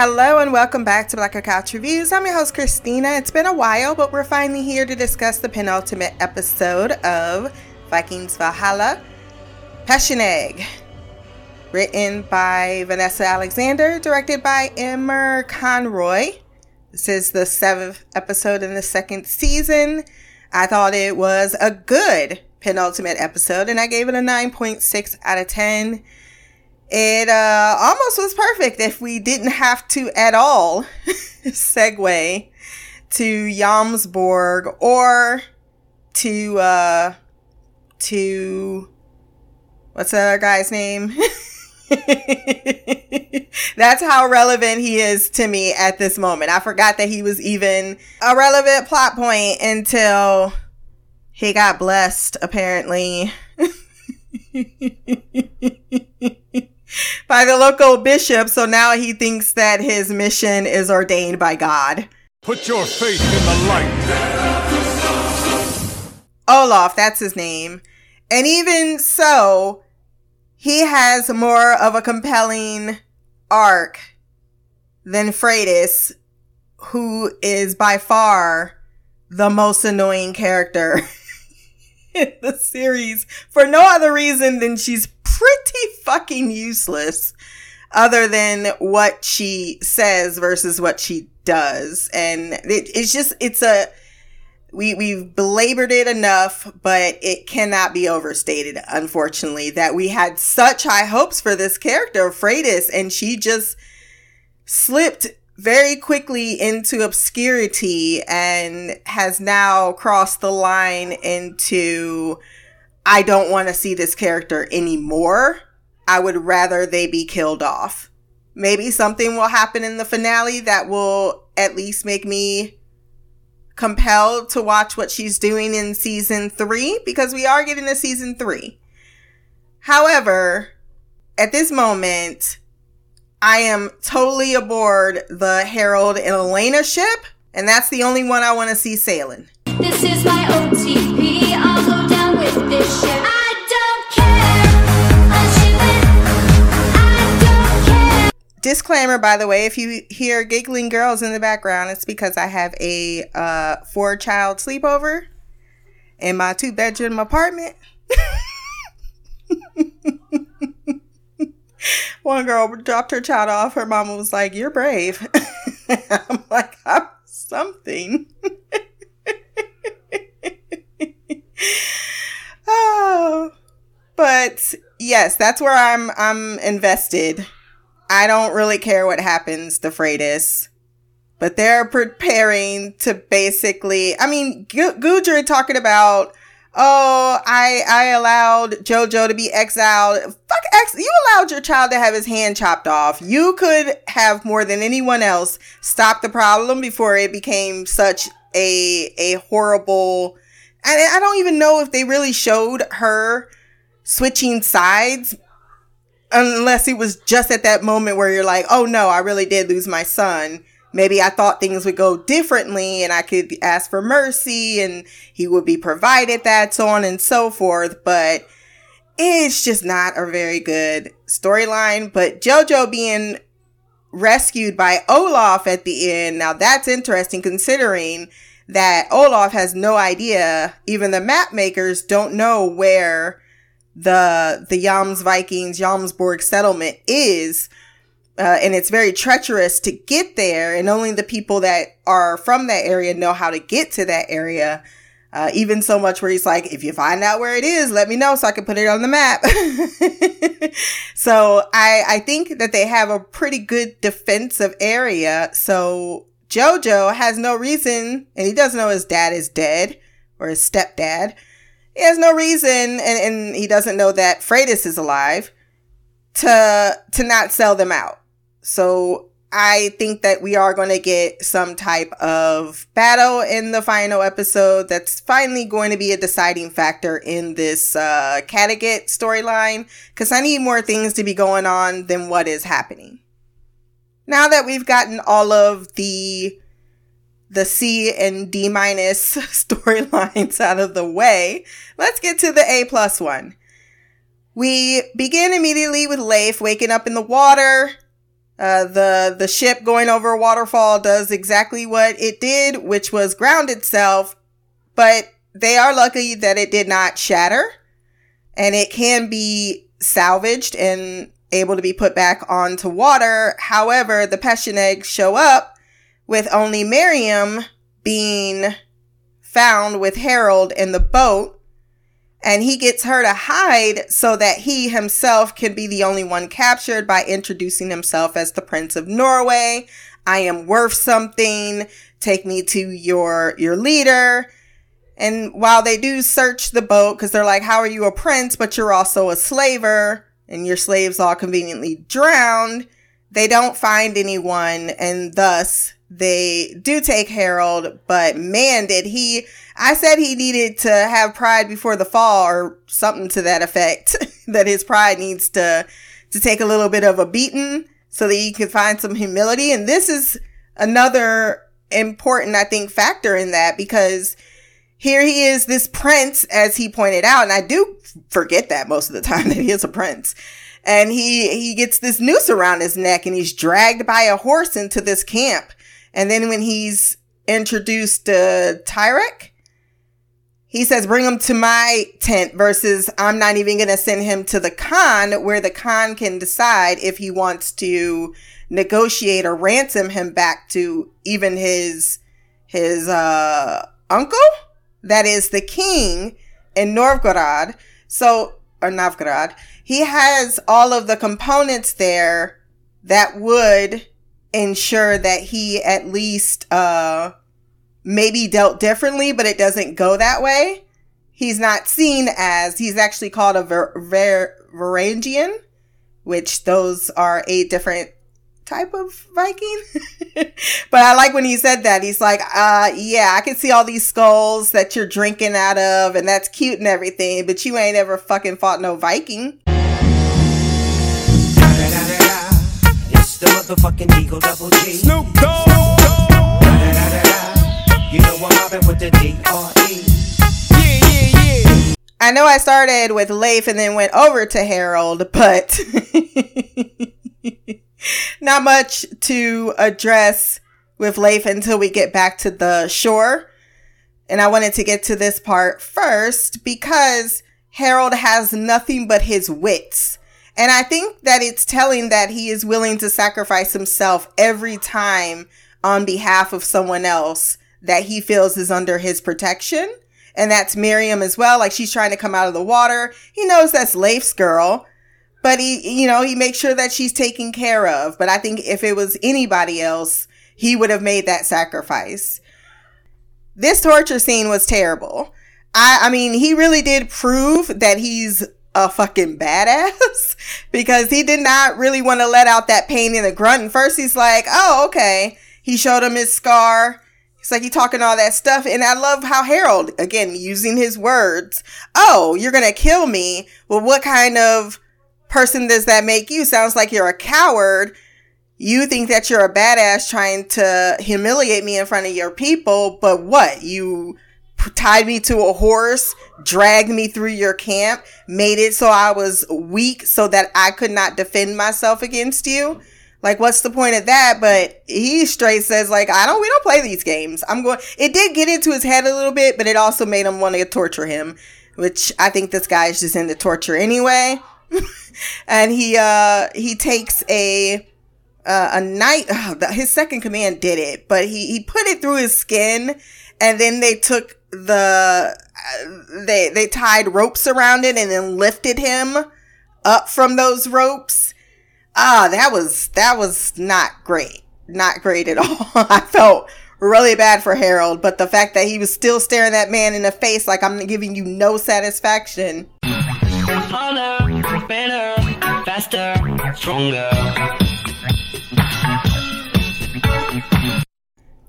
Hello and welcome back to Black Couch Reviews. I'm your host Christina. It's been a while, but we're finally here to discuss the penultimate episode of Vikings Valhalla, Pecheneg. Written by Vanessa Alexander, directed by Emer Conroy. This is the seventh episode in the second season. I thought it was a good penultimate episode, and I gave it a 9.6 out of 10. It uh, almost was perfect if we didn't have to at all segue to Jomsborg or to uh, to what's that other guy's name? That's how relevant he is to me at this moment. I forgot that he was even a relevant plot point until he got blessed, apparently. by the local bishop, so now he thinks that his mission is ordained by God. Put your faith in the light. Olaf, that's his name. And even so, he has more of a compelling arc than Freydis, who is by far the most annoying character in the series for no other reason than she's pretty fucking useless other than what she says versus what she does. And it, it's just, it's a, we, we've belabored it enough, but it cannot be overstated, unfortunately, that we had such high hopes for this character Freydis and she just slipped very quickly into obscurity and has now crossed the line into I don't want to see this character anymore. I would rather they be killed off. Maybe something will happen in the finale that will at least make me compelled to watch what she's doing in season three because we are getting a season three. However, at this moment, I am totally aboard the Harold and Elena ship, and that's the only one I want to see sailing. This is my OTP. Disclaimer, by the way, if you hear giggling girls in the background, it's because I have a uh, four child sleepover in my two bedroom apartment. One girl dropped her child off. Her mama was like, You're brave. I'm like, I'm something. oh, but yes, that's where I'm. I'm invested. I don't really care what happens to Freydis, but they're preparing to basically. I mean, G- talking about. Oh, I I allowed JoJo to be exiled. Fuck ex. You allowed your child to have his hand chopped off. You could have more than anyone else stopped the problem before it became such a a horrible and I don't even know if they really showed her switching sides unless it was just at that moment where you're like, oh no, I really did lose my son. Maybe I thought things would go differently and I could ask for mercy and he would be provided that, so on and so forth. But it's just not a very good storyline. But JoJo being rescued by Olaf at the end, now that's interesting considering that Olaf has no idea. Even the map makers don't know where the the Jomsvikings Vikings Jomsborg settlement is. Uh, and it's very treacherous to get there, and only the people that are from that area know how to get to that area. Uh, even so much where he's like, if you find out where it is, let me know so I can put it on the map. so I, I think that they have a pretty good defensive area. So Jojo has no reason, and he doesn't know his dad is dead or his stepdad. He has no reason, and, and he doesn't know that Freydis is alive to to not sell them out. So I think that we are going to get some type of battle in the final episode that's finally going to be a deciding factor in this uh, Kattegat storyline because I need more things to be going on than what is happening now that we've gotten all of the the C and D minus storylines out of the way, let's get to the A plus one. We begin immediately with Leif waking up in the water. Uh, the the ship going over a waterfall does exactly what it did, which was ground itself, but they are lucky that it did not shatter, and it can be salvaged and able to be put back onto water. However, the Pechenegs show up with only Miriam being found with Harold in the boat and he gets her to hide so that he himself can be the only one captured by introducing himself as the Prince of Norway. I am worth something. Take me to your, your leader. And while they do search the boat, because they're like, how are you a prince, but you're also a slaver, and your slaves all conveniently drowned, they don't find anyone, and thus they do take Harold, but man, did he, I said he needed to have pride before the fall or something to that effect, that his pride needs to, to take a little bit of a beating so that he can find some humility. And this is another important, I think, factor in that because here he is, this prince, as he pointed out, and I do forget that most of the time that he is a prince. And he, he gets this noose around his neck and he's dragged by a horse into this camp and then when he's introduced to Tyrek, he says, bring him to my tent versus I'm not even going to send him to the Khan where the Khan can decide if he wants to negotiate or ransom him back to even his, his, uh, uncle. That is the king in Novgorod. So, or Novgorod. He has all of the components there that would ensure that he at least uh maybe dealt differently, but it doesn't go that way. He's not seen as he's actually called a ver, ver, Varangian, which those are a different type of Viking. but I like when he said that. He's like, uh, yeah, I can see all these skulls that you're drinking out of, and that's cute and everything, but you ain't ever fucking fought no Viking. The motherfucking Eagle Double G. Snoop Dogg. You know I'm mobbing with the D-R-E. Yeah, yeah, yeah. I know I started with Leif and then went over to Harold, but not much to address with Leif until we get back to the shore. And I wanted to get to this part first because Harold has nothing but his wits and I think that it's telling that he is willing to sacrifice himself every time on behalf of someone else that he feels is under his protection. And that's Miriam as well. Like she's trying to come out of the water. He knows that's Leif's girl, but he, you know, he makes sure that she's taken care of. But I think if it was anybody else, he would have made that sacrifice. This torture scene was terrible. I, I mean, he really did prove that he's a fucking badass because he did not really want to let out that pain in the grunt. And first he's like, oh, okay. He showed him his scar. He's like, he talking all that stuff. And I love how Harold, again, using his words. Oh, you're going to kill me. Well, what kind of person does that make you? Sounds like you're a coward. You think that you're a badass trying to humiliate me in front of your people, but what? You tied me to a horse, dragged me through your camp, made it so I was weak so that I could not defend myself against you. Like, what's the point of that? But he straight says, like, I don't, we don't play these games. I'm going, it did get into his head a little bit, but it also made him want to torture him, which I think this guy is just into torture anyway. and he, uh, he takes a, uh, a knight, his second command did it, but he, he put it through his skin and then they took the uh, they they tied ropes around it and then lifted him up from those ropes. Ah, that was that was not great. Not great at all. I felt really bad for Harold, but the fact that he was still staring that man in the face like I'm giving you no satisfaction. Harder, better, faster, stronger.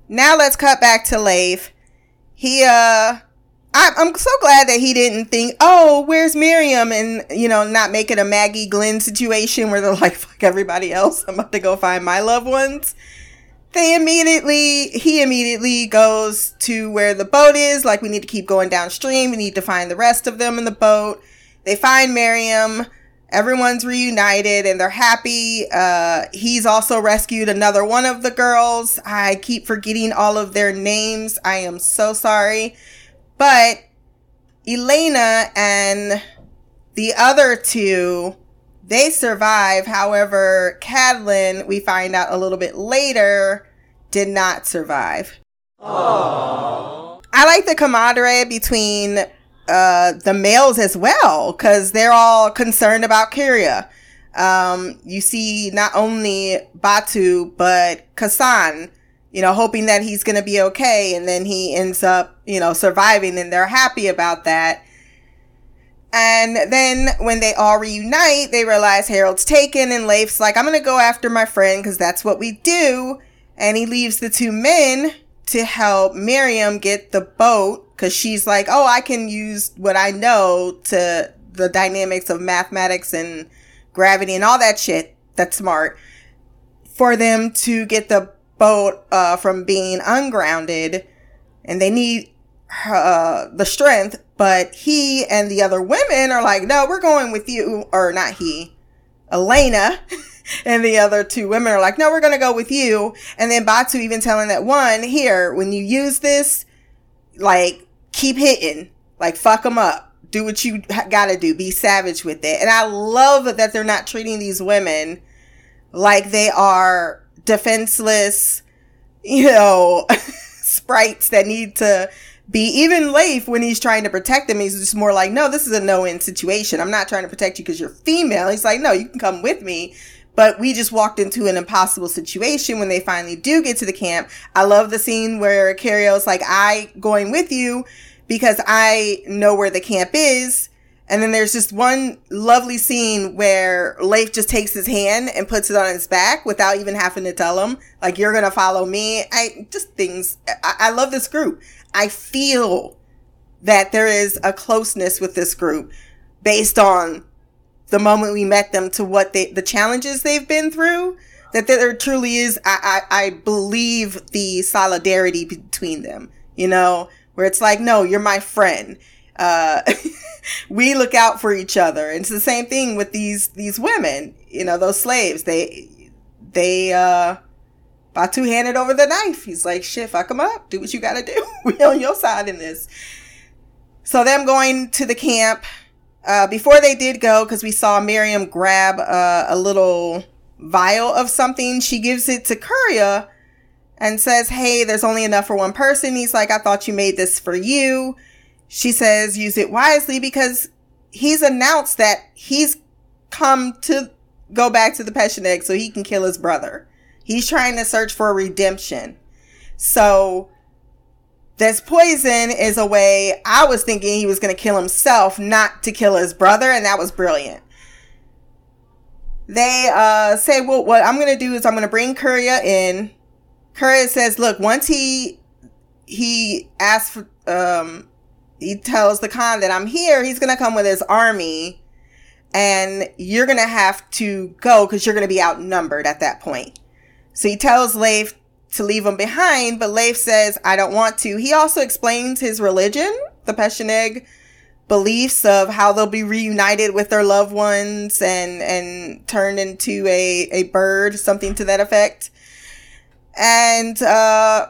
Now let's cut back to Leif he uh I, I'm so glad that he didn't think, oh, where's Miriam? And, you know, not make it a Maggie Glenn situation where they're like, fuck everybody else. I'm about to go find my loved ones. They immediately, he immediately goes to where the boat is. Like, we need to keep going downstream. We need to find the rest of them in the boat. They find Miriam. Everyone's reunited and they're happy. Uh, he's also rescued another one of the girls. I keep forgetting all of their names. I am so sorry. But Elena and the other two, they survive. However, Catelyn, we find out a little bit later, did not survive. Aww. I like the camaraderie between uh, the males as well because they're all concerned about Kurya. Um, you see not only Batu but Kasan, you know, hoping that he's going to be okay, and then he ends up, you know, surviving, and they're happy about that. And then when they all reunite, they realize Harold's taken, and Leif's like, "I'm going to go after my friend because that's what we do." And he leaves the two men to help Miriam get the boat because she's like, oh, I can use what I know to the dynamics of mathematics and gravity and all that shit. That's smart for them to get the boat uh, from being ungrounded, and they need uh, the strength. But he and the other women are like, no, we're going with you, or not he, Elena. and the other two women are like, no, we're going to go with you. And then Batu even telling that one, here, when you use this, like, keep hitting, like fuck them up. Do what you gotta do. Be savage with it. And I love that they're not treating these women like they are defenseless, you know, sprites that need to be even Leif when he's trying to protect them. He's just more like, no, this is a no win situation. I'm not trying to protect you because you're female. He's like, no, you can come with me. But we just walked into an impossible situation when they finally do get to the camp. I love the scene where Kurya's like, I going with you because I know where the camp is. And then there's just one lovely scene where Leif just takes his hand and puts it on his back without even having to tell him, like, you're going to follow me. I just things, I, I love this group. I feel that there is a closeness with this group based on the moment we met them to what they, the challenges they've been through. That there truly is, I, I, I believe the solidarity between them, you know, where it's like, no, you're my friend. Uh, we look out for each other. And it's the same thing with these, these women, you know, those slaves. They, they, uh, Batu handed over the knife. He's like, shit, fuck them up. Do what you gotta do. we on your side in this. So them going to the camp, uh, before they did go, because we saw Miriam grab uh, a little vial of something, she gives it to Kurya and says, Hey, there's only enough for one person. He's like, I thought you made this for you. She says, Use it wisely because he's announced that he's come to go back to the Pechenegs so he can kill his brother. He's trying to search for redemption. So this poison is a way I was thinking he was going to kill himself, not to kill his brother. And that was brilliant. They uh, say, well, what I'm going to do is I'm going to bring Kurya in Kurya says, look, once he, he asks for, um, he tells the Khan that I'm here, he's going to come with his army and you're going to have to go because you're going to be outnumbered at that point. So he tells Leif to leave him behind, but Leif says, I don't want to. He also explains his religion, the Pecheneg beliefs of how they'll be reunited with their loved ones and, and turned into a, a bird, something to that effect. And uh,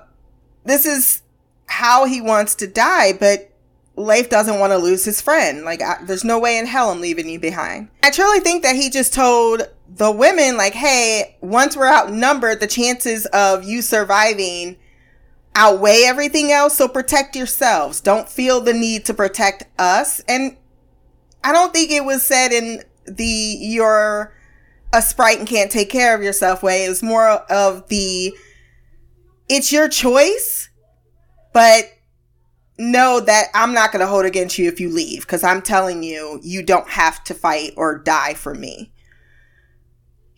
this is how he wants to die, but Leif doesn't want to lose his friend. Like, I, there's no way in hell I'm leaving you behind. I truly think that he just told the women, like, hey, once we're outnumbered, the chances of you surviving outweigh everything else. So protect yourselves. Don't feel the need to protect us. And I don't think it was said in the, you're a sprite and can't take care of yourself way. It was more of the, it's your choice, but know that I'm not going to hold against you if you leave because I'm telling you, you don't have to fight or die for me.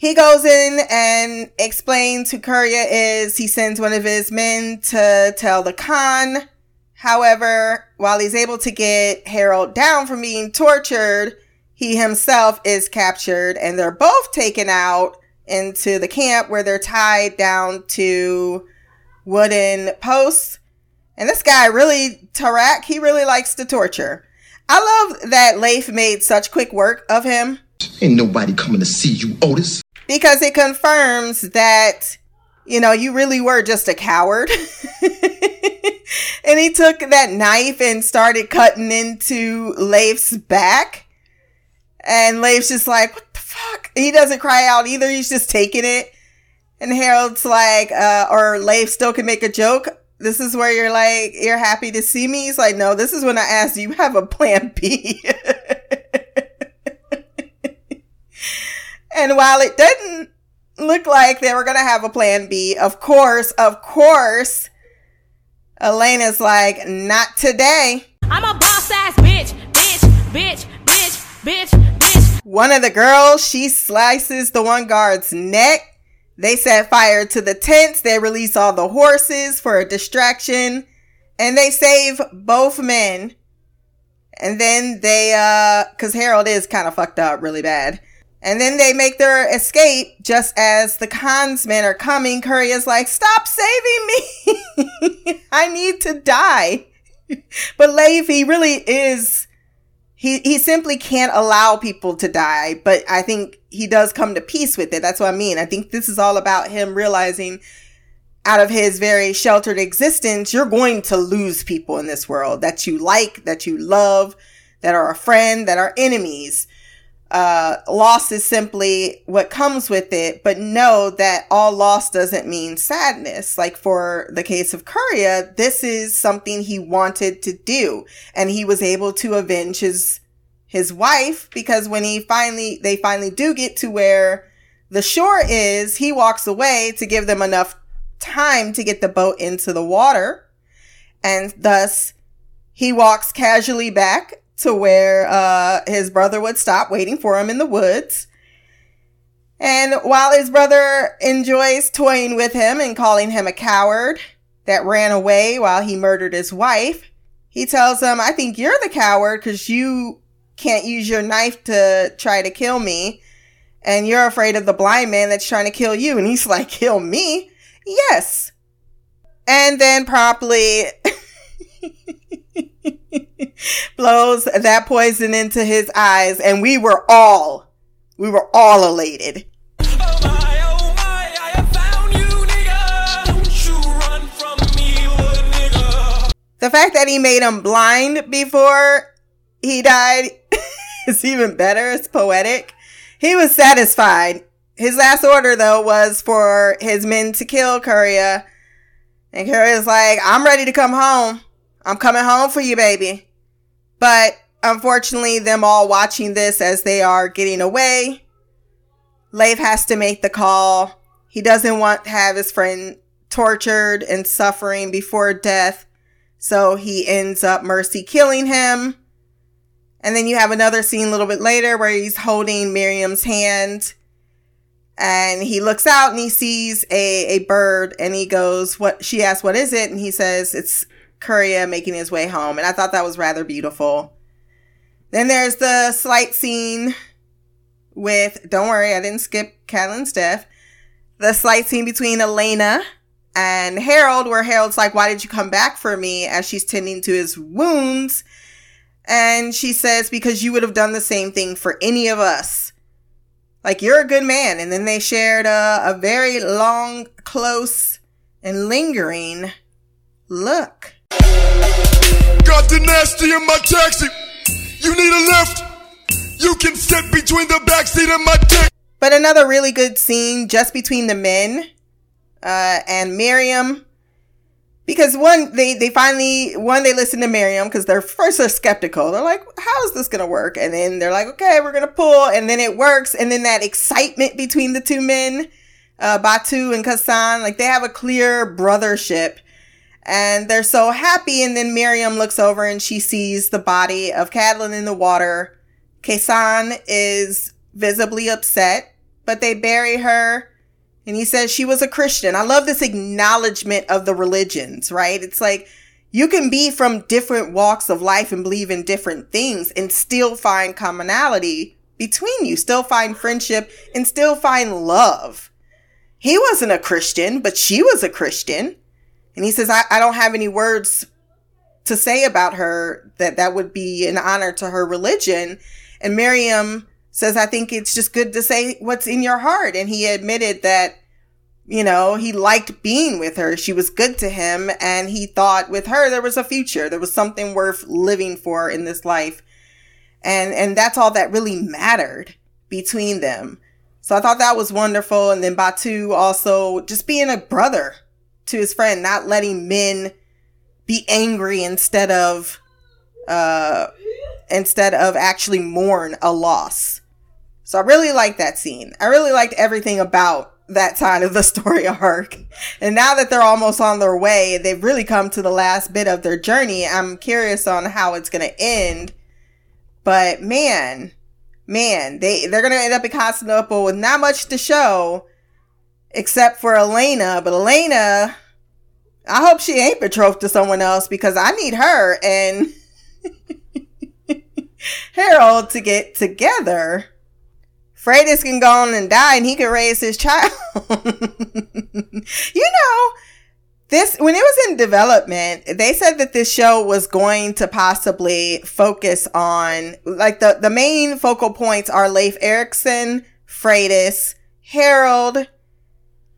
He goes in and explains who Kurya is. He sends one of his men to tell the Khan. However, while he's able to get Harold down from being tortured, he himself is captured and they're both taken out into the camp where they're tied down to wooden posts. And this guy really, Tarak, he really likes to torture. I love that Leif made such quick work of him. Ain't nobody coming to see you, Otis. Because it confirms that, you know, you really were just a coward. and he took that knife and started cutting into Leif's back. And Leif's just like, what the fuck? He doesn't cry out either. He's just taking it. And Harold's like, uh, or Leif still can make a joke. This is where you're like, you're happy to see me. He's like, no, this is when I asked, you have a plan B? and while it didn't look like they were going to have a plan B, of course, of course, Elena's like, not today. I'm a boss ass bitch, bitch, bitch, bitch, bitch, bitch. One of the girls, she slices the one guard's neck. They set fire to the tents. They release all the horses for a distraction and they save both men. And then they, uh, cause Harold is kind of fucked up really bad. And then they make their escape just as the cons men are coming. Kurya is like, stop saving me. I need to die. but he really is, he, he simply can't allow people to die. But I think he does come to peace with it. That's what I mean. I think this is all about him realizing out of his very sheltered existence, you're going to lose people in this world that you like, that you love, that are a friend, that are enemies uh, loss is simply what comes with it, but know that all loss doesn't mean sadness. Like for the case of Kurya, this is something he wanted to do, and he was able to avenge his his wife because when he finally they finally do get to where the shore is, he walks away to give them enough time to get the boat into the water, and thus he walks casually back to where uh, his brother would stop waiting for him in the woods. And while his brother enjoys toying with him and calling him a coward that ran away while he murdered his wife, he tells him, I think you're the coward because you can't use your knife to try to kill me. And you're afraid of the blind man that's trying to kill you. And he's like, kill me? Yes. And then promptly blows that poison into his eyes, and we were all, we were all elated. The fact that he made him blind before he died is even better. It's poetic. He was satisfied. His last order, though, was for his men to kill Kurya. And Kurya's like, I'm ready to come home. I'm coming home for you, baby. But unfortunately, them all watching this as they are getting away, Leif has to make the call. He doesn't want to have his friend tortured and suffering before death. So he ends up mercy killing him. And then you have another scene a little bit later where he's holding Miriam's hand and he looks out and he sees a, a bird and he goes, what, she asks, what is it? And he says, it's Kurya making his way home. And I thought that was rather beautiful. Then there's the slight scene with, don't worry, I didn't skip Catelyn's death. The slight scene between Elena and Harold, where Harold's like, why did you come back for me? As she's tending to his wounds. And she says, because you would have done the same thing for any of us. Like, you're a good man. And then they shared a, a very long, close, and lingering look. Got the nasty in my taxi. You need a lift. You can sit between the backseat of my dick. But another really good scene just between the men uh, and Miriam. Because one, they, they finally, one, they listen to Miriam because they're first they're skeptical. They're like, how is this going to work? And then they're like, okay, we're going to pull. And then it works. And then that excitement between the two men, uh, Batu and Kasan, like they have a clear brothership and they're so happy. And then Miriam looks over and she sees the body of Catelyn in the water. Kasan is visibly upset, but they bury her. And he says she was a Christian. I love this acknowledgement of the religions, right? It's like you can be from different walks of life and believe in different things and still find commonality between you, still find friendship and still find love. He wasn't a Christian, but she was a Christian. And he says, I, I don't have any words to say about her that that would be an honor to her religion. And Miriam says, I think it's just good to say what's in your heart. And he admitted that, you know, he liked being with her. She was good to him. And he thought with her, there was a future. There was something worth living for in this life. And, and that's all that really mattered between them. So I thought that was wonderful. And then Batu also just being a brother to his friend, not letting men be angry instead of, uh, instead of actually mourn a loss. So I really liked that scene. I really liked everything about that side of the story arc. And now that they're almost on their way, they've really come to the last bit of their journey. I'm curious on how it's going to end. But man, man, they they're gonna end up in Constantinople with not much to show, except for Elena. But Elena, I hope she ain't betrothed to someone else because I need her and Harold to get together. Freydis can go on and die and he can raise his child. you know, this when it was in development they said that this show was going to possibly focus on like the the main focal points are leif erikson Freydis harold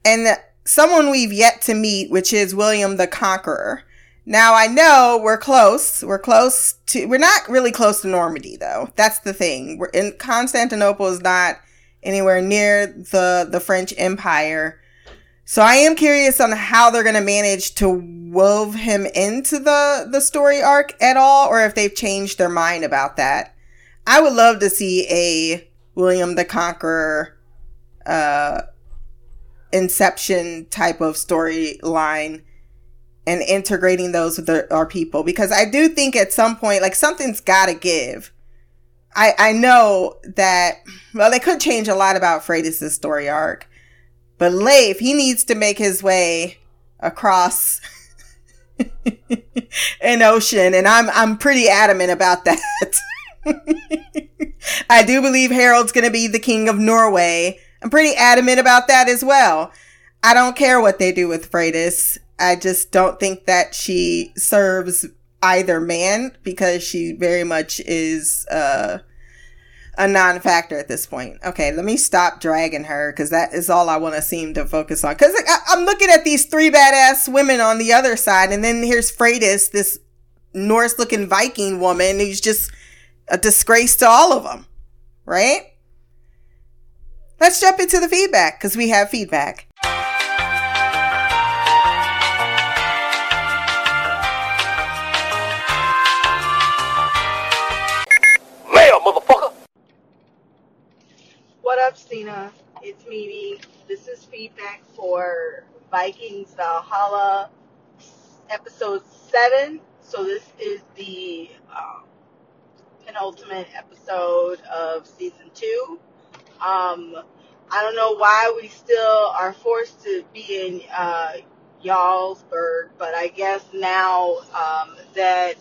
and someone we've yet to meet which is william the conqueror. Now i know we're close. We're close to we're not really close to normandy though. That's the thing. We're in constantinople is not anywhere near the the french empire. So I am curious on how they're going to manage to wove him into the the story arc at all or if they've changed their mind about that. I would love to see a William the Conqueror uh inception type of storyline and integrating those with our people because I do think at some point like something's got to give. I I know that well they could change a lot about Freydis' story arc but Leif, he needs to make his way across an ocean, and I'm I'm pretty adamant about that. I do believe Harold's going to be the king of Norway. I'm pretty adamant about that as well. I don't care what they do with Freydis. I just don't think that she serves either man because she very much is uh a non-factor at this point. Okay, let me stop dragging her because that is all I want to seem to focus on. Because I'm looking at these three badass women on the other side, and then here's Freydis, this Norse-looking Viking woman who's just a disgrace to all of them, right? Let's jump into the feedback because we have feedback. What up, Cena? It's Mimi. This is feedback for Vikings Valhalla episode 7. So, this is the um, penultimate episode of season 2. Um, I don't know why we still are forced to be in uh, Jarlsberg, but I guess now um, that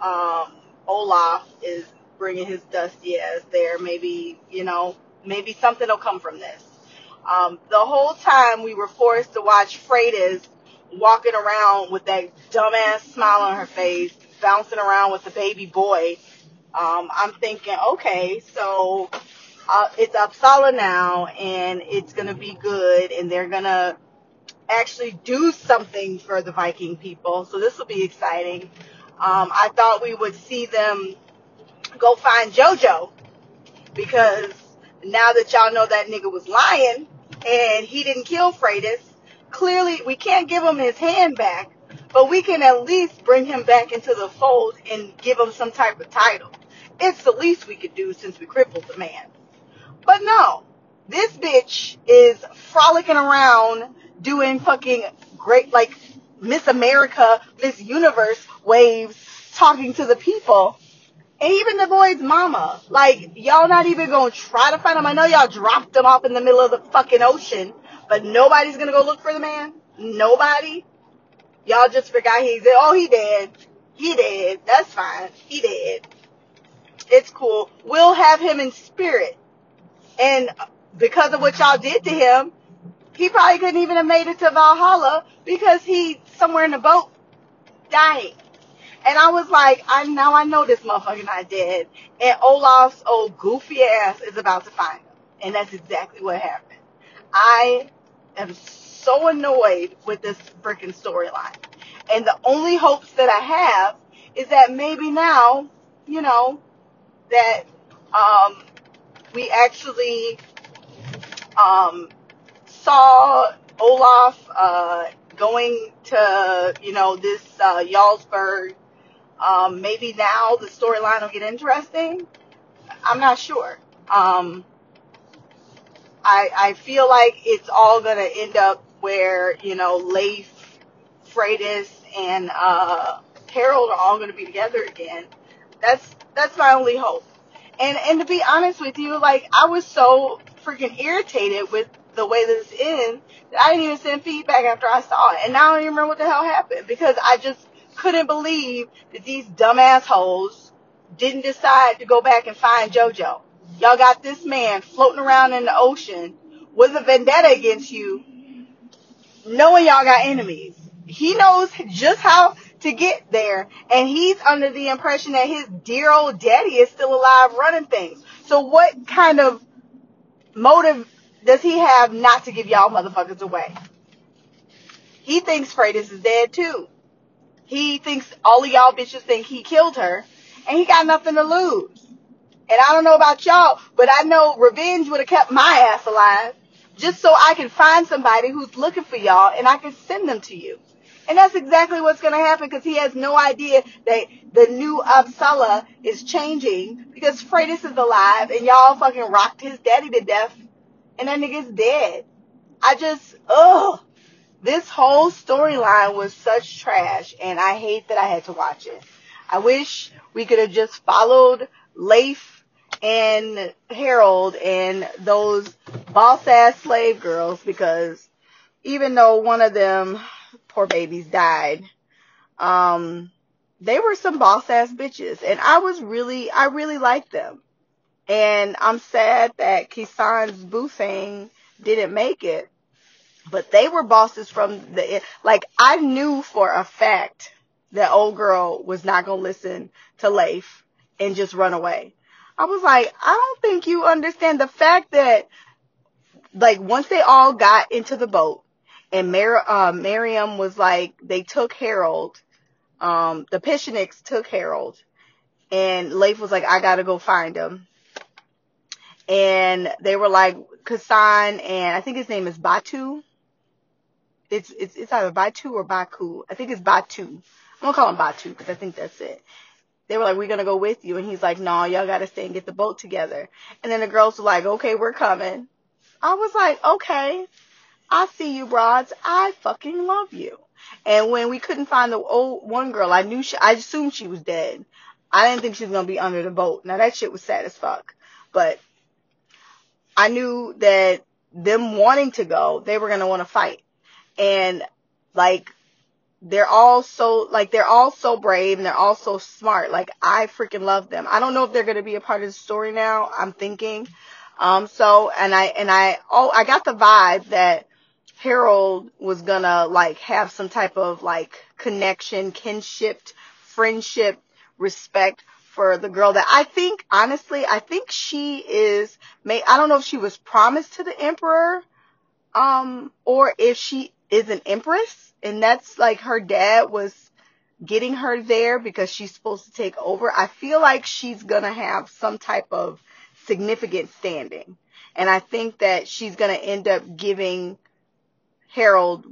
um, Olaf is bringing his dusty ass there, maybe, you know, maybe something will come from this. Um, the whole time we were forced to watch Freydis walking around with that dumbass smile on her face, bouncing around with the baby boy. Um, I'm thinking, okay, so uh, it's Uppsala now, and it's gonna be good, and they're gonna actually do something for the Viking people. So this will be exciting. Um, I thought we would see them go find JoJo because now that y'all know that nigga was lying and he didn't kill Freydis, clearly we can't give him his hand back, but we can at least bring him back into the fold and give him some type of title. It's the least we could do since we crippled the man. But no, this bitch is frolicking around doing fucking great, like Miss America, Miss Universe waves, talking to the people and even the boy's mama. Like, y'all not even gonna try to find him. I know y'all dropped him off in the middle of the fucking ocean, but nobody's gonna go look for the man. Nobody. Y'all just forgot he's dead. Oh, he dead. He dead. That's fine. He dead. It's cool. We'll have him in spirit. And because of what y'all did to him, he probably couldn't even have made it to Valhalla because he's somewhere in the boat dying. And I was like, I now I know this motherfucker not dead. And Olaf's old goofy ass is about to find him. And that's exactly what happened. I am so annoyed with this freaking storyline. And the only hopes that I have is that maybe now, you know, that um, we actually um, saw Olaf uh, going to, you know, this uh, Jarlsberg. Um, maybe now the storyline will get interesting. I'm not sure. Um, I, I feel like it's all going to end up where, you know, Leif, Freydis, and uh, Harold are all going to be together again. That's that's my only hope. And and to be honest with you, like I was so freaking irritated with the way this ends that I didn't even send feedback after I saw it. And now I don't even remember what the hell happened because I just couldn't believe that these dumb assholes didn't decide to go back and find JoJo. Y'all got this man floating around in the ocean with a vendetta against you, knowing y'all got enemies. He knows just how to get there, and he's under the impression that his dear old daddy is still alive running things. So what kind of motive does he have not to give y'all motherfuckers away? He thinks Freydis is dead too. He thinks all of y'all bitches think he killed her, and he got nothing to lose. And I don't know about y'all, but I know revenge would have kept my ass alive just so I can find somebody who's looking for y'all and I can send them to you. And that's exactly what's going to happen because he has no idea that the new Uppsala is changing because Freydis is alive and y'all fucking rocked his daddy to death and that nigga's dead. I just, ugh. This whole storyline was such trash and I hate that I had to watch it. I wish we could have just followed Leif and Harold and those boss ass slave girls because even though one of them poor babies died, um, they were some boss ass bitches and I was really, I really liked them. And I'm sad that Kisan's boo thing didn't make it, but they were bosses from the, like I knew for a fact that old girl was not going to listen to Leif and just run away. I was like, I don't think you understand the fact that, like, once they all got into the boat and uh, Miriam was like, they took Harold, um, the Pechenegs took Harold and Leif was like, I gotta go find him. And they were like, Kasan and I think his name is Batu. It's, it's, it's either Batu or Baku. I think it's Batu. I'm gonna call him Batu because I think that's it they were like, we're to go with you. And he's like, no, y'all got to stay and get the boat together. And then the girls were like, okay, we're coming. I was like, okay, I see you broads. I fucking love you. And when we couldn't find the old one girl, I knew she, I assumed she was dead. I didn't think she was going to be under the boat. Now that shit was sad as fuck. But I knew that them wanting to go, they were going to want to fight. And like they're all so like they're all so brave and they're all so smart. Like I freaking love them. I don't know if they're gonna be a part of the story now. I'm thinking. Um so and I and I oh I got the vibe that Harold was gonna like have some type of like connection, kinship, friendship, respect for the girl that I think honestly I think she is may I don't know if she was promised to the emperor um or if she is an empress and that's like her dad was getting her there because she's supposed to take over. I feel like she's to have some type of significant standing. And I think that she's to end up giving Harold,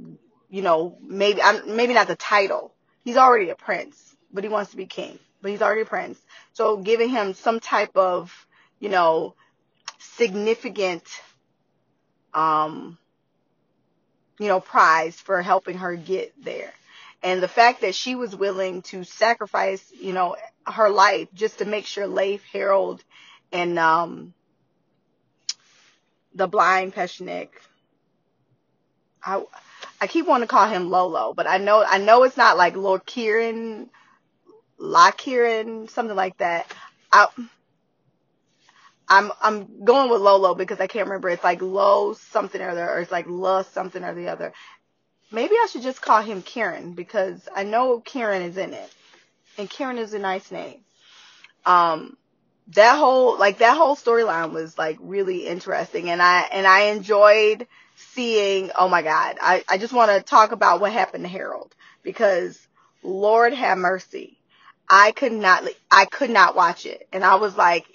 you know, maybe maybe not the title. He's already a prince, but he wants to be king. But he's already a prince. So giving him some type of, you know, significant um you know, prize for helping her get there. And the fact that she was willing to sacrifice, you know, her life just to make sure Leif, Harold, and um, the blind Pecheneg, I I keep wanting to call him Lolo, but I know I know it's not like Lord Kieran, La Kieran, something like that. I I'm I'm going with Lolo because I can't remember. It's like Lo something or other, or it's like La something or the other. Maybe I should just call him Kieran because I know Kieran is in it. and Kieran is a nice name. Um, that whole like that whole storyline was like really interesting, and I and I enjoyed seeing. Oh my God, I I just want to talk about what happened to Harald because Lord have mercy. I could not, I could not watch it. And I was like,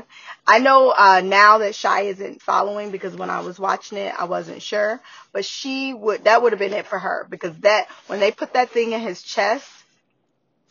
I know, uh, now that Shy isn't following because when I was watching it, I wasn't sure, but she would, that would have been it for her because that, when they put that thing in his chest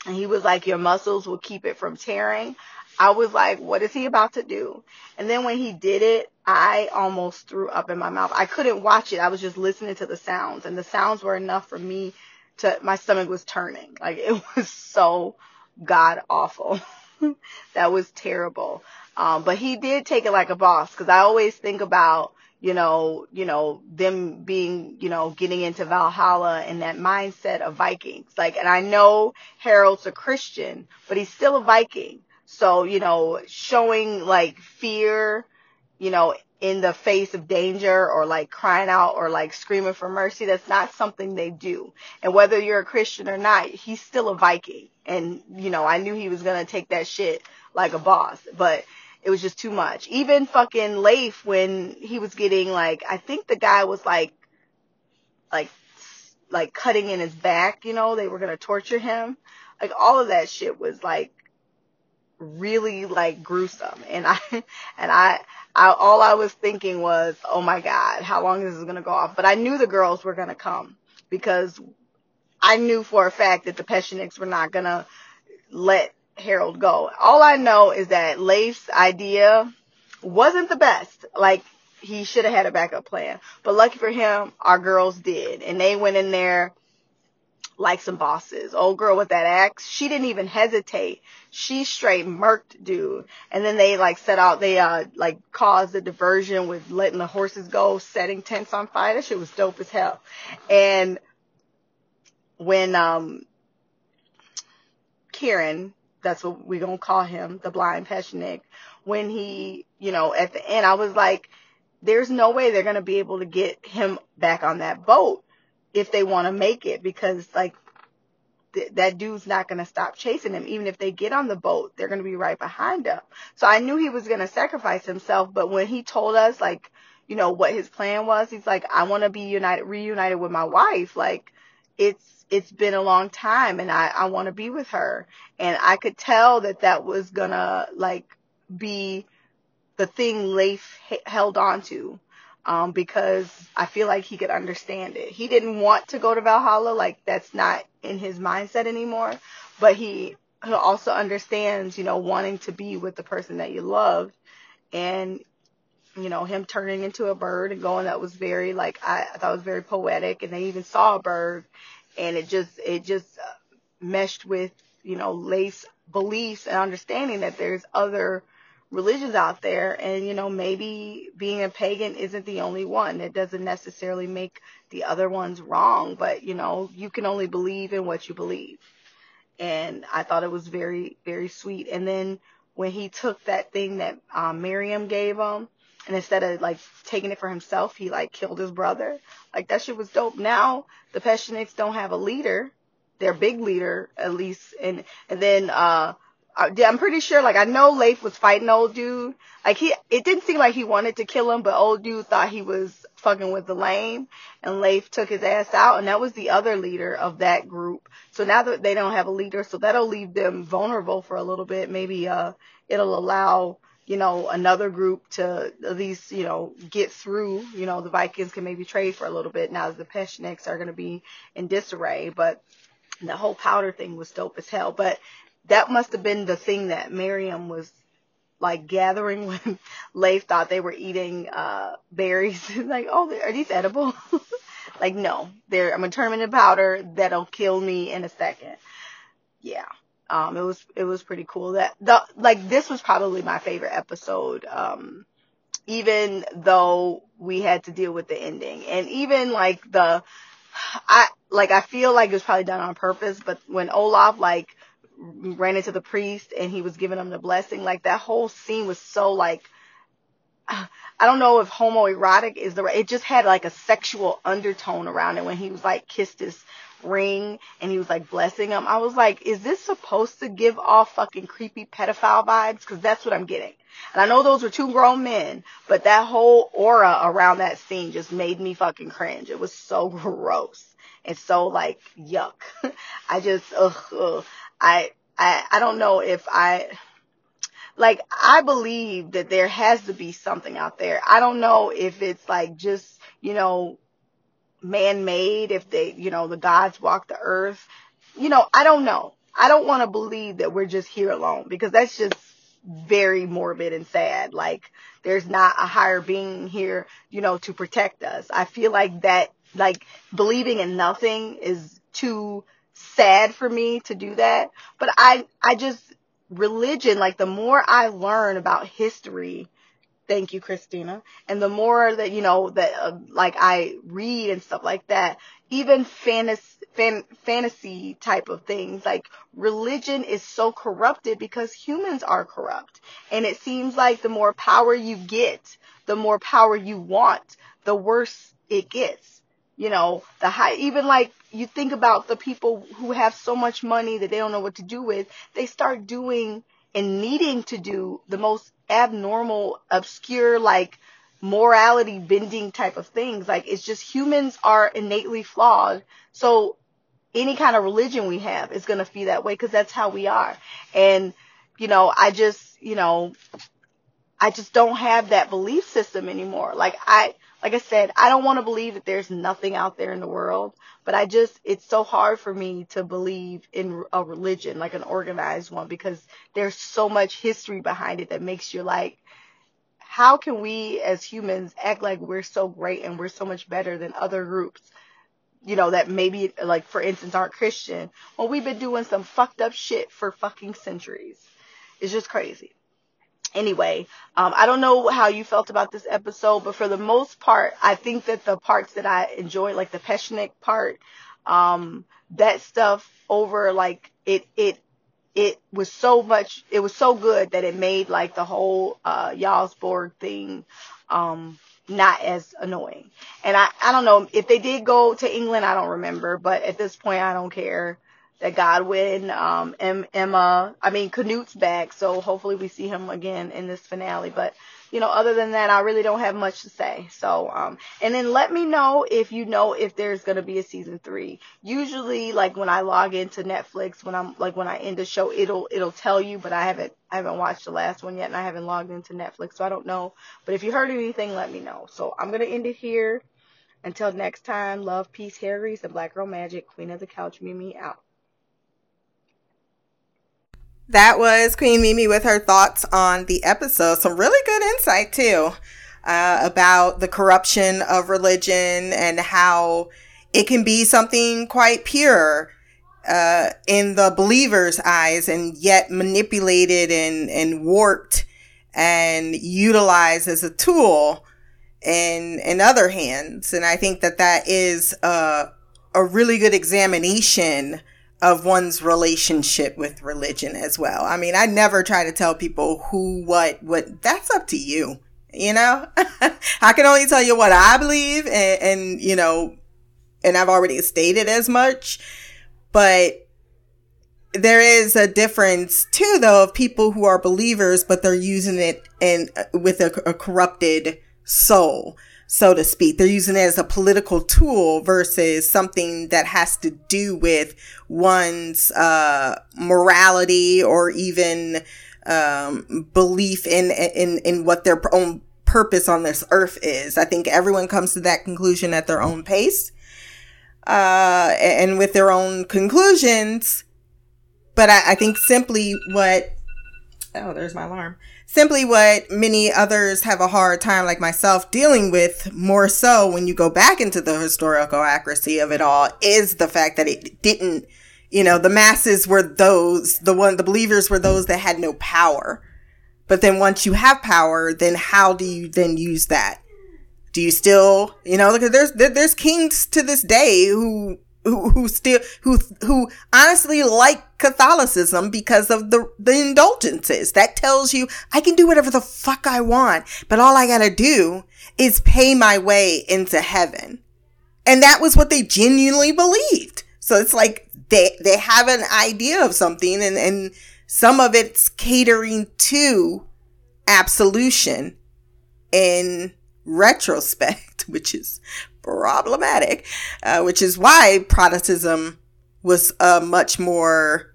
and he was like, your muscles will keep it from tearing. I was like, what is he about to do? And then when he did it, I almost threw up in my mouth. I couldn't watch it. I was just listening to the sounds and the sounds were enough for me to, my stomach was turning. Like it was so god awful. that was terrible. Um, but he did take it like a boss because I always think about, you know, you know, them being, you know, getting into Valhalla and that mindset of Vikings. Like, and I know Harald's a Christian, but he's still a Viking. So, you know, showing like fear, you know, in the face of danger or like crying out or like screaming for mercy. That's not something they do. And whether you're a Christian or not, he's still a Viking. And, you know, I knew he was going to take that shit like a boss, but it was just too much. Even fucking Leif when he was getting like, I think the guy was like, like, like cutting in his back, you know, they were going to torture him. Like all of that shit was like really like gruesome. And I, and I, I, all I was thinking was, oh my God, how long is this to go off? But I knew the girls were to come because I knew for a fact that the Pechenegs were not to let Harald go. All I know is that Leif's idea wasn't the best. Like, he should have had a backup plan. But lucky for him, our girls did. And they went in there like some bosses. Old girl with that axe, she didn't even hesitate. She straight murked dude. And then they like set out, they uh like caused a diversion with letting the horses go, setting tents on fire. That shit was dope as hell. And when um Kieran, that's what we gonna call him, the blind Pecheneg, when he, you know, at the end, I was like, there's no way they're gonna be able to get him back on that boat if they want to make it because like th- that dude's not going to stop chasing them. even if they get on the boat they're going to be right behind them. so i knew he was going to sacrifice himself but when he told us like you know what his plan was he's like i want to be united reunited with my wife like it's it's been a long time and i i want to be with her and i could tell that that was going to like be the thing leif h- held on to um, because I feel like he could understand it. He didn't want to go to Valhalla, like that's not in his mindset anymore, but he, he also understands, you know, wanting to be with the person that you love and, you know, him turning into a bird and going, that was very, like, I, I thought was very poetic and they even saw a bird and it just, it just uh, meshed with, you know, Leif's beliefs and understanding that there's other religions out there and you know maybe being a pagan isn't the only one. It doesn't necessarily make the other ones wrong but you know you can only believe in what you believe. And i thought it was very very sweet. And then when he took that thing that um, miriam gave him and instead of like taking it for himself he like killed his brother. Like that shit was dope. Now the Pechenegs don't have a leader. Their big leader at least. And and then uh I'm pretty sure, like, I know Leif was fighting old dude. Like, he, it didn't seem like he wanted to kill him, but old dude thought he was fucking with the lame, and Leif took his ass out, and that was the other leader of that group. So now that they don't have a leader, so that'll leave them vulnerable for a little bit. Maybe, uh, it'll allow, you know, another group to at least, you know, get through. You know, the Vikings can maybe trade for a little bit now the Pechenegs are going to be in disarray, but the whole powder thing was dope as hell. But that must have been the thing that Miriam was like gathering when Leif thought they were eating uh berries. like, oh, are these edible? like, no, they're I'm gonna turn them into powder that'll kill me in a second. Yeah. Um, it was it was pretty cool. That the like this was probably my favorite episode. Um, even though we had to deal with the ending, and even like the I like I feel like it was probably done on purpose. But when Olaf like ran into the priest and he was giving him the blessing. Like that whole scene was so like, I don't know if homoerotic is the right, it just had like a sexual undertone around it when he was like kissed his ring and he was like blessing him. I was like, is this supposed to give off fucking creepy pedophile vibes? Cause that's what I'm getting. And I know those were two grown men, but that whole aura around that scene just made me fucking cringe. It was so gross and so like yuck. I just, ugh, ugh. I, I, I don't know if I, like, I believe that there has to be something out there. I don't know if it's like just, you know, man-made, if they, you know, the gods walk the earth. You know, I don't know. I don't want to believe that we're just here alone because that's just very morbid and sad. Like there's not a higher being here, you know, to protect us. I feel like that, like believing in nothing is too sad for me to do that. But I, I just, religion, like the more I learn about history, thank you, Christina, and the more that, you know, that, uh, like I read and stuff like that, even fantasy, fan, fantasy type of things, like religion is so corrupted because humans are corrupt. And it seems like the more power you get, the more power you want, the worse it gets you know, the high, even like you think about the people who have so much money that they don't know what to do with, they start doing and needing to do the most abnormal, obscure, like morality bending type of things. Like it's just humans are innately flawed. So any kind of religion we have is going to feel that way because that's how we are. And, you know, I just, you know, I just don't have that belief system anymore. Like I, like I said, I don't want to believe that there's nothing out there in the world, but I just, it's so hard for me to believe in a religion, like an organized one, because there's so much history behind it that makes you like, how can we as humans act like we're so great and we're so much better than other groups? You know, that maybe, like, for instance, aren't Christian. Well, we've been doing some fucked up shit for fucking centuries. It's just crazy anyway, um, I don't know how you felt about this episode, but for the most part, I think that the parts that I enjoyed, like the Pecheneg part, um, that stuff over, like it, it, it was so much, it was so good that it made like the whole, uh, Jomsborg thing, um, not as annoying. And I, I don't know if they did go to England, I don't remember, but at this point, I don't care that Godwin, um, Emma, I mean, Knut's back, so hopefully we see him again in this finale. But, you know, other than that, I really don't have much to say. So, um, and then let me know if you know if there's going to be a season three. Usually, like when I log into Netflix, when I'm, like when I end a show, it'll, it'll tell you, but I haven't, I haven't watched the last one yet and I haven't logged into Netflix, so I don't know. But if you heard anything, let me know. So I'm to end it here. Until next time, love, peace, grease, and black girl magic. Queen of the couch, Mimi out. That was Queen Mimi with her thoughts on the episode. Some really good insight too uh, about the corruption of religion and how it can be something quite pure uh, in the believer's eyes and yet manipulated and, and warped and utilized as a tool in in other hands. And I think that that is a, a really good examination of one's relationship with religion as well. I mean, I never try to tell people who, what, what, that's up to you. You know, I can only tell you what I believe and, and, you know, and I've already stated as much, but there is a difference too, though, of people who are believers, but they're using it in with a, a corrupted soul so to speak. They're using it as a political tool versus something that has to do with one's uh, morality or even um, belief in in in what their own purpose on this earth is. I think everyone comes to that conclusion at their own pace uh, and with their own conclusions. But I, I think simply what oh, there's my alarm simply what many others have a hard time, like myself, dealing with more so when you go back into the historical accuracy of it all is the fact that it didn't, you know, the masses were those, the one, the believers were those that had no power. But then once you have power, then how do you then use that? Do you still, you know, because there's, there's kings to this day who who, who still who who honestly like Catholicism because of the the indulgences. That tells you I can do whatever the fuck I want, but all I gotta do is pay my way into heaven. And that was what they genuinely believed. So it's like they they have an idea of something and, and some of it's catering to absolution in retrospect, which is problematic, uh, which is why Protestantism was a much more,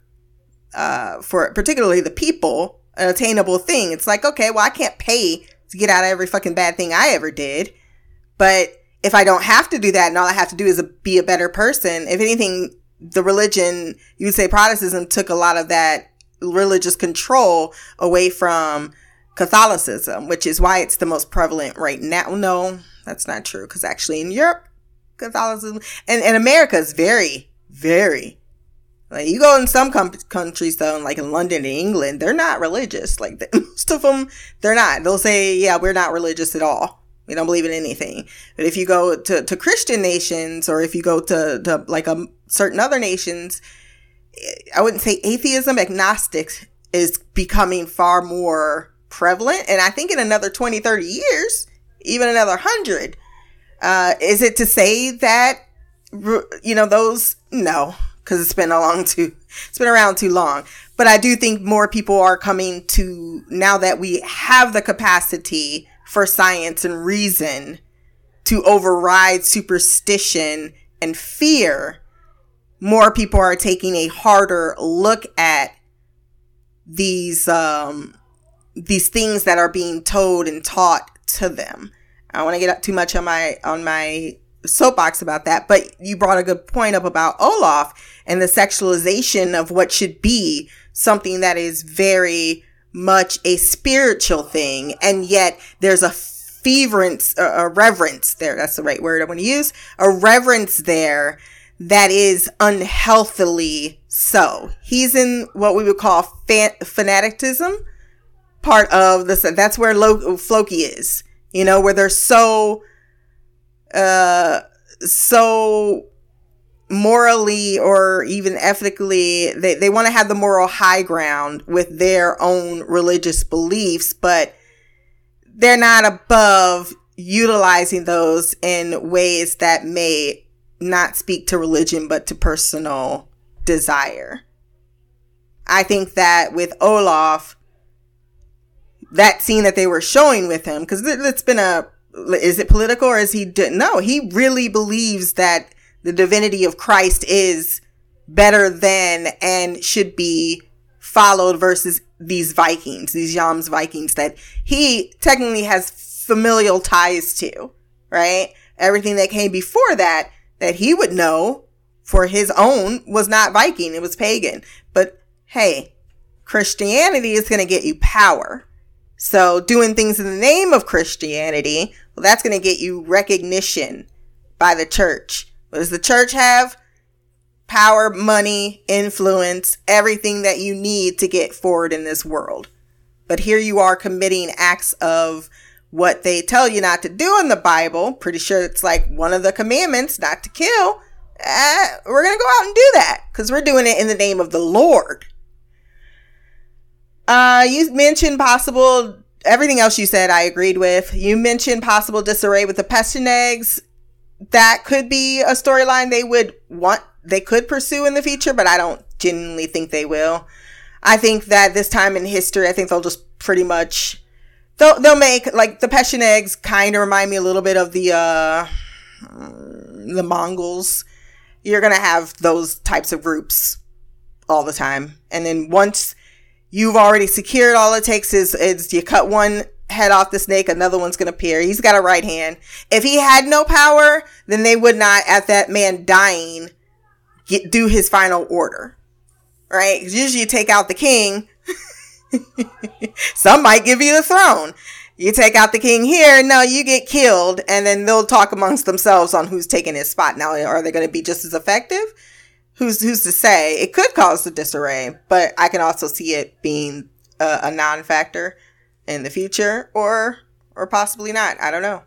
uh, for particularly the people, an attainable thing. It's like, okay, well, I can't pay to get out of every fucking bad thing I ever did. But if I don't have to do that and all I have to do is a, be a better person, if anything, the religion, you would say Protestantism took a lot of that religious control away from Catholicism, which is why it's the most prevalent right now. No, that's not true. Cause actually in Europe, Catholicism and, and America is very, very like you go in some com- countries though, like in London and England, they're not religious. Like the, most of them, they're not. They'll say, "Yeah, we're not religious at all. We don't believe in anything." But if you go to, to Christian nations, or if you go to, to like a um, certain other nations, I wouldn't say atheism, agnostics is becoming far more prevalent. And I think in another 20, 30 years, even another 100, uh, is it to say that, you know, those, no, because it's been a long too, it's been around too long. But I do think more people are coming to, now that we have the capacity for science and reason to override superstition and fear, more people are taking a harder look at these um these things that are being told and taught to them. I don't want to get up too much on my on my soapbox about that, but you brought a good point up about Olaf and the sexualization of what should be something that is very much a spiritual thing, and yet there's a feverence, a reverence there. That's the right word I want to use. A reverence there that is unhealthily so. He's in what we would call fan- fanaticism part of the that's where Lo- Floki is. You know, where they're so uh so morally or even ethically they, they want to have the moral high ground with their own religious beliefs but they're not above utilizing those in ways that may not speak to religion, but to personal desire. I think that with Olaf, that scene that they were showing with him, because it's been a, is it political or is he, no, he really believes that the divinity of Christ is better than and should be followed versus these Vikings, these Jomsvikings that he technically has familial ties to, right? Everything that came before that that he would know for his own was not Viking, it was pagan. But hey, Christianity is going to get you power. So doing things in the name of Christianity, well, that's going to get you recognition by the church. What does the church have? Power, money, influence, everything that you need to get forward in this world. But here you are committing acts of what they tell you not to do in the Bible. Pretty sure it's like one of the commandments not to kill. Uh, we're going to go out and do that because we're doing it in the name of the Lord. Uh, you mentioned possible, everything else you said, I agreed with. You mentioned possible disarray with the Pechenegs. That could be a storyline they would want, they could pursue in the future, but I don't genuinely think they will. I think that this time in history, I think they'll just pretty much they'll they'll make like the Pechenegs kind of remind me a little bit of the uh the Mongols. You're gonna have those types of groups all the time, and then once you've already secured, all it takes is is you cut one head off the snake, another one's gonna appear. He's got a right hand. If he had no power, then they would not, at that man dying, get, do his final order, right? Usually you take out the king Some might give you the throne. You take out the king here, no, you get killed, and then they'll talk amongst themselves on who's taking his spot. Now, are they going to be just as effective? Who's who's to say? It could cause the disarray, but I can also see it being a, a non-factor in the future, or or possibly not. I don't know.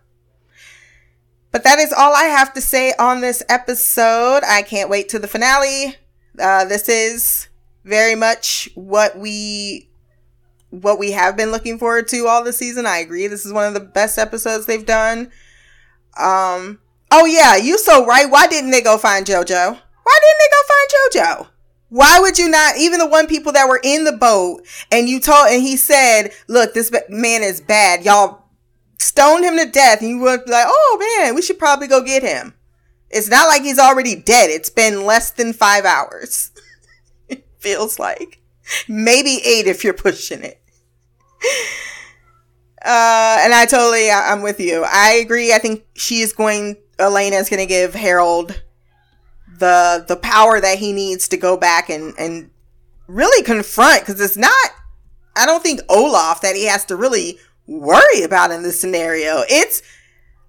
But that is all I have to say on this episode. I can't wait to the finale. Uh, this is very much what we what we have been looking forward to all the season. I agree. This is one of the best episodes they've done. Um, oh yeah, you so right. Why didn't they go find JoJo? Why didn't they go find JoJo? Why would you not? Even the one people that were in the boat and you told, and he said, look, this man is bad. Y'all stoned him to death. And you were like, oh man, we should probably go get him. It's not like he's already dead. It's been less than five hours. it feels like maybe eight if you're pushing it. Uh, and I totally, I'm with you. I agree. I think she is going, Elena is going to give Harald the the power that he needs to go back and and really confront because it's not I don't think Olaf that he has to really worry about in this scenario. It's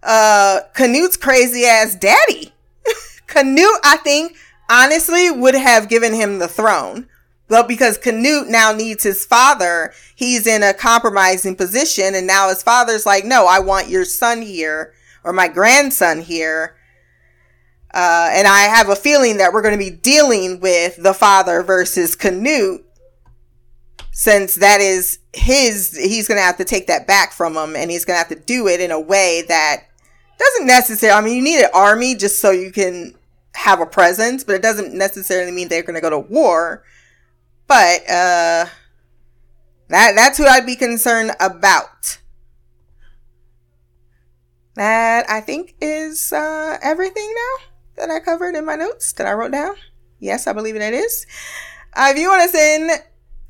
uh Canute's crazy ass daddy. Canute, I think, honestly would have given him the throne. But because Canute now needs his father, he's in a compromising position. And now his father's like, no, I want your son here or my grandson here. Uh, and I have a feeling that we're going to be dealing with the father versus Canute since that is his, he's going to have to take that back from him and he's going to have to do it in a way that doesn't necessarily, I mean, you need an army just so you can have a presence, but it doesn't necessarily mean they're going to go to war. But, uh, that, that's who I'd be concerned about. That I think is, uh, everything now that I covered in my notes that I wrote down? Yes, I believe it is. Uh, if you want to send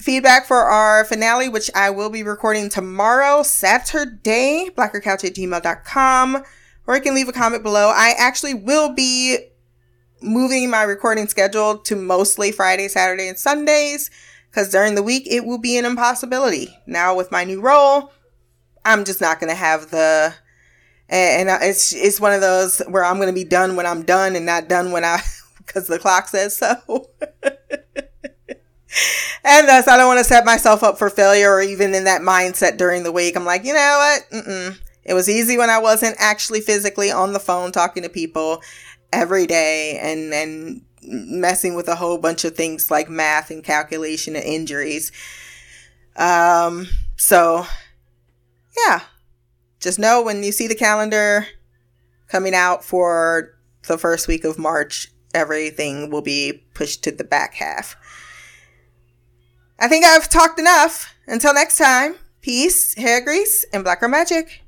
feedback for our finale, which I will be recording tomorrow, Saturday, blackercouch at gmail.com, or you can leave a comment below. I actually will be moving my recording schedule to mostly Friday, Saturday, and Sundays because during the week it will be an impossibility. Now, with my new role, I'm just not going to have the and, and it's it's one of those where I'm going to be done when I'm done and not done when I because the clock says so. and thus, I don't want to set myself up for failure or even in that mindset during the week. I'm like, you know what? Mm-mm. It was easy when I wasn't actually physically on the phone talking to people every day and and messing with a whole bunch of things like math and calculation and injuries. Um, so yeah, just know when you see the calendar coming out for the first week of March, everything will be pushed to the back half. I think I've talked enough. Until next time, peace, hair grease, and blacker magic.